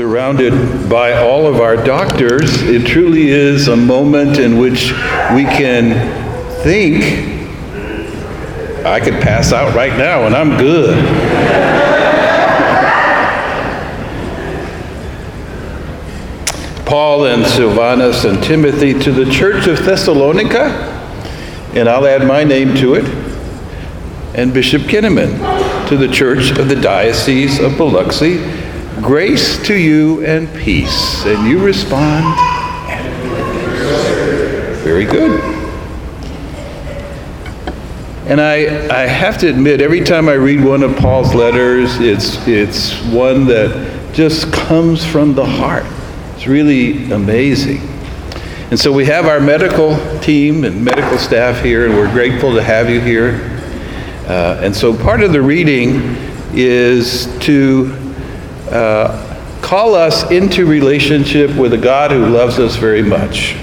surrounded by all of our doctors, it truly is a moment in which we can think, I could pass out right now and I'm good. Paul and Silvanus and Timothy to the church of Thessalonica, and I'll add my name to it, and Bishop Kihneman to the church of the Diocese of Biloxi Grace to you and peace. And you respond, Very good. And I, I have to admit, every time I read one of Paul's letters, it's, it's one that just comes from the heart. It's really amazing. And so we have our medical team and medical staff here, and we're grateful to have you here. Uh, and so part of the reading is to uh, call us into relationship with a God who loves us very much.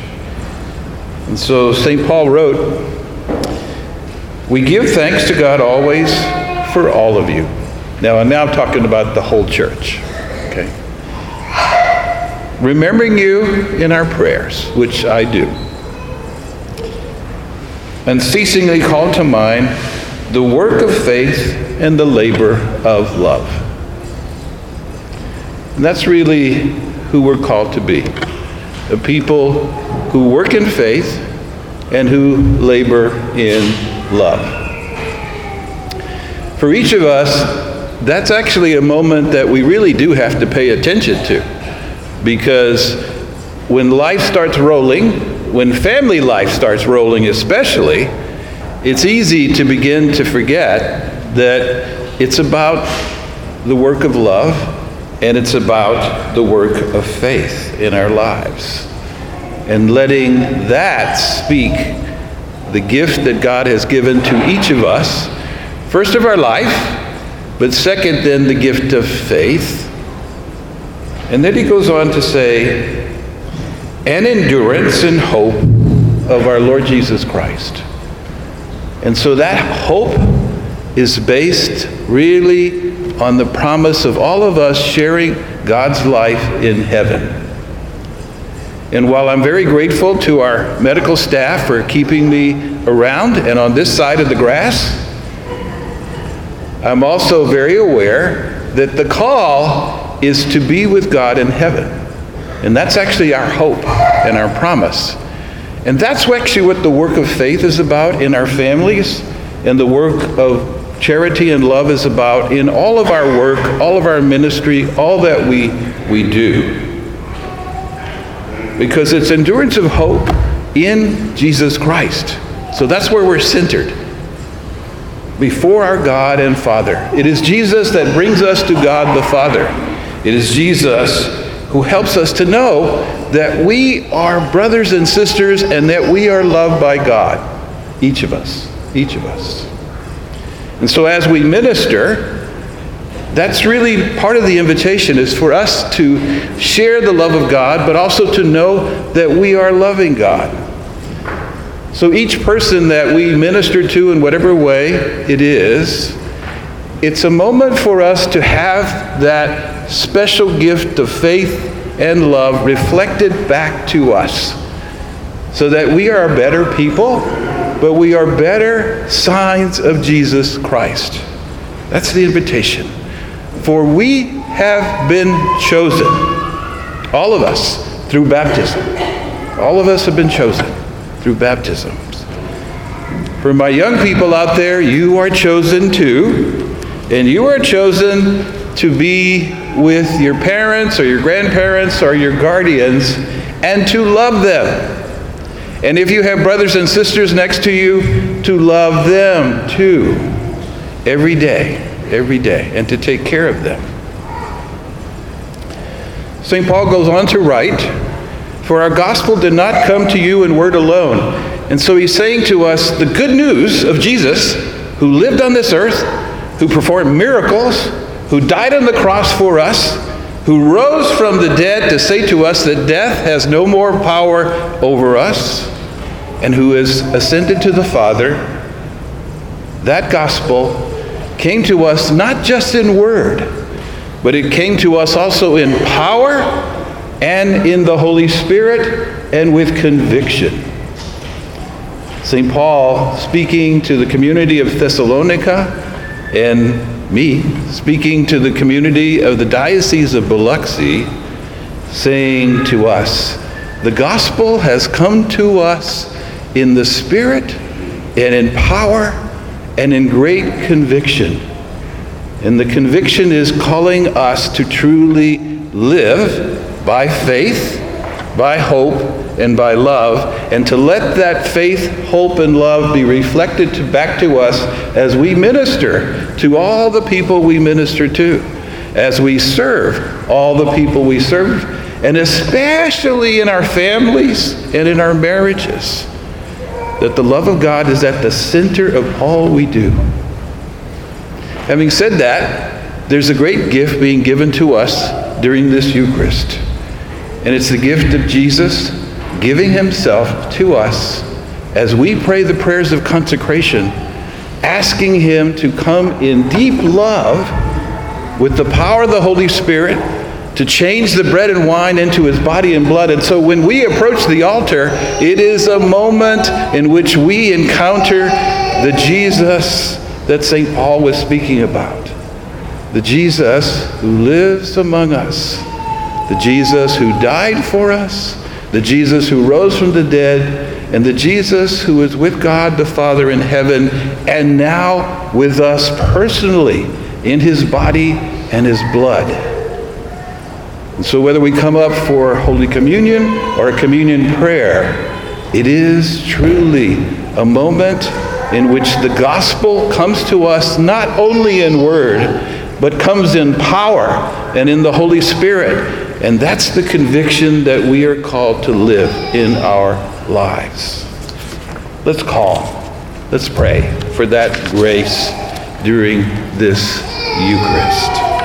And so St. Paul wrote, We give thanks to God always for all of you. Now, now I'm now talking about the whole church. Okay. Remembering you in our prayers, which I do. Unceasingly call to mind the work of faith and the labor of love and that's really who we're called to be a people who work in faith and who labor in love. For each of us, that's actually a moment that we really do have to pay attention to because when life starts rolling, when family life starts rolling especially, it's easy to begin to forget that it's about the work of love and it's about the work of faith in our lives. And letting that speak the gift that God has given to each of us, first of our life, but second, then the gift of faith. And then he goes on to say, and endurance and hope of our Lord Jesus Christ. And so that hope is based really on the promise of all of us sharing God's life in heaven. And while I'm very grateful to our medical staff for keeping me around and on this side of the grass, I'm also very aware that the call is to be with God in heaven. And that's actually our hope and our promise. And that's actually what the work of faith is about in our families and the work of charity and love is about in all of our work, all of our ministry, all that we, we do. Because it's endurance of hope in Jesus Christ. So that's where we're centered. Before our God and Father. It is Jesus that brings us to God the Father. It is Jesus who helps us to know that we are brothers and sisters and that we are loved by God. Each of us. Each of us. And so as we minister, that's really part of the invitation is for us to share the love of God, but also to know that we are loving God. So each person that we minister to in whatever way it is, it's a moment for us to have that special gift of faith and love reflected back to us so that we are better people but we are better signs of Jesus Christ. That's the invitation. For we have been chosen, all of us, through baptism. All of us have been chosen through baptisms. For my young people out there, you are chosen too, and you are chosen to be with your parents or your grandparents or your guardians and to love them and if you have brothers and sisters next to you, to love them too, every day, every day, and to take care of them. St. Paul goes on to write, For our gospel did not come to you in word alone. And so he's saying to us the good news of Jesus, who lived on this earth, who performed miracles, who died on the cross for us, who rose from the dead to say to us that death has no more power over us, and who has ascended to the Father, that gospel came to us not just in word, but it came to us also in power and in the Holy Spirit and with conviction. St. Paul, speaking to the community of Thessalonica, and me, speaking to the community of the Diocese of Biloxi, saying to us, The gospel has come to us in the Spirit and in power and in great conviction. And the conviction is calling us to truly live by faith, by hope, and by love, and to let that faith, hope, and love be reflected to, back to us as we minister to all the people we minister to, as we serve all the people we serve, and especially in our families and in our marriages. That the love of God is at the center of all we do. Having said that, there's a great gift being given to us during this Eucharist. And it's the gift of Jesus giving himself to us as we pray the prayers of consecration, asking him to come in deep love with the power of the Holy Spirit to change the bread and wine into his body and blood. And so when we approach the altar, it is a moment in which we encounter the Jesus that St. Paul was speaking about. The Jesus who lives among us, the Jesus who died for us, the Jesus who rose from the dead, and the Jesus who is with God the Father in heaven, and now with us personally in his body and his blood. And so, whether we come up for Holy Communion or a communion prayer, it is truly a moment in which the gospel comes to us not only in word, but comes in power and in the Holy Spirit and that's the conviction that we are called to live in our lives. Let's call, let's pray for that grace during this Eucharist.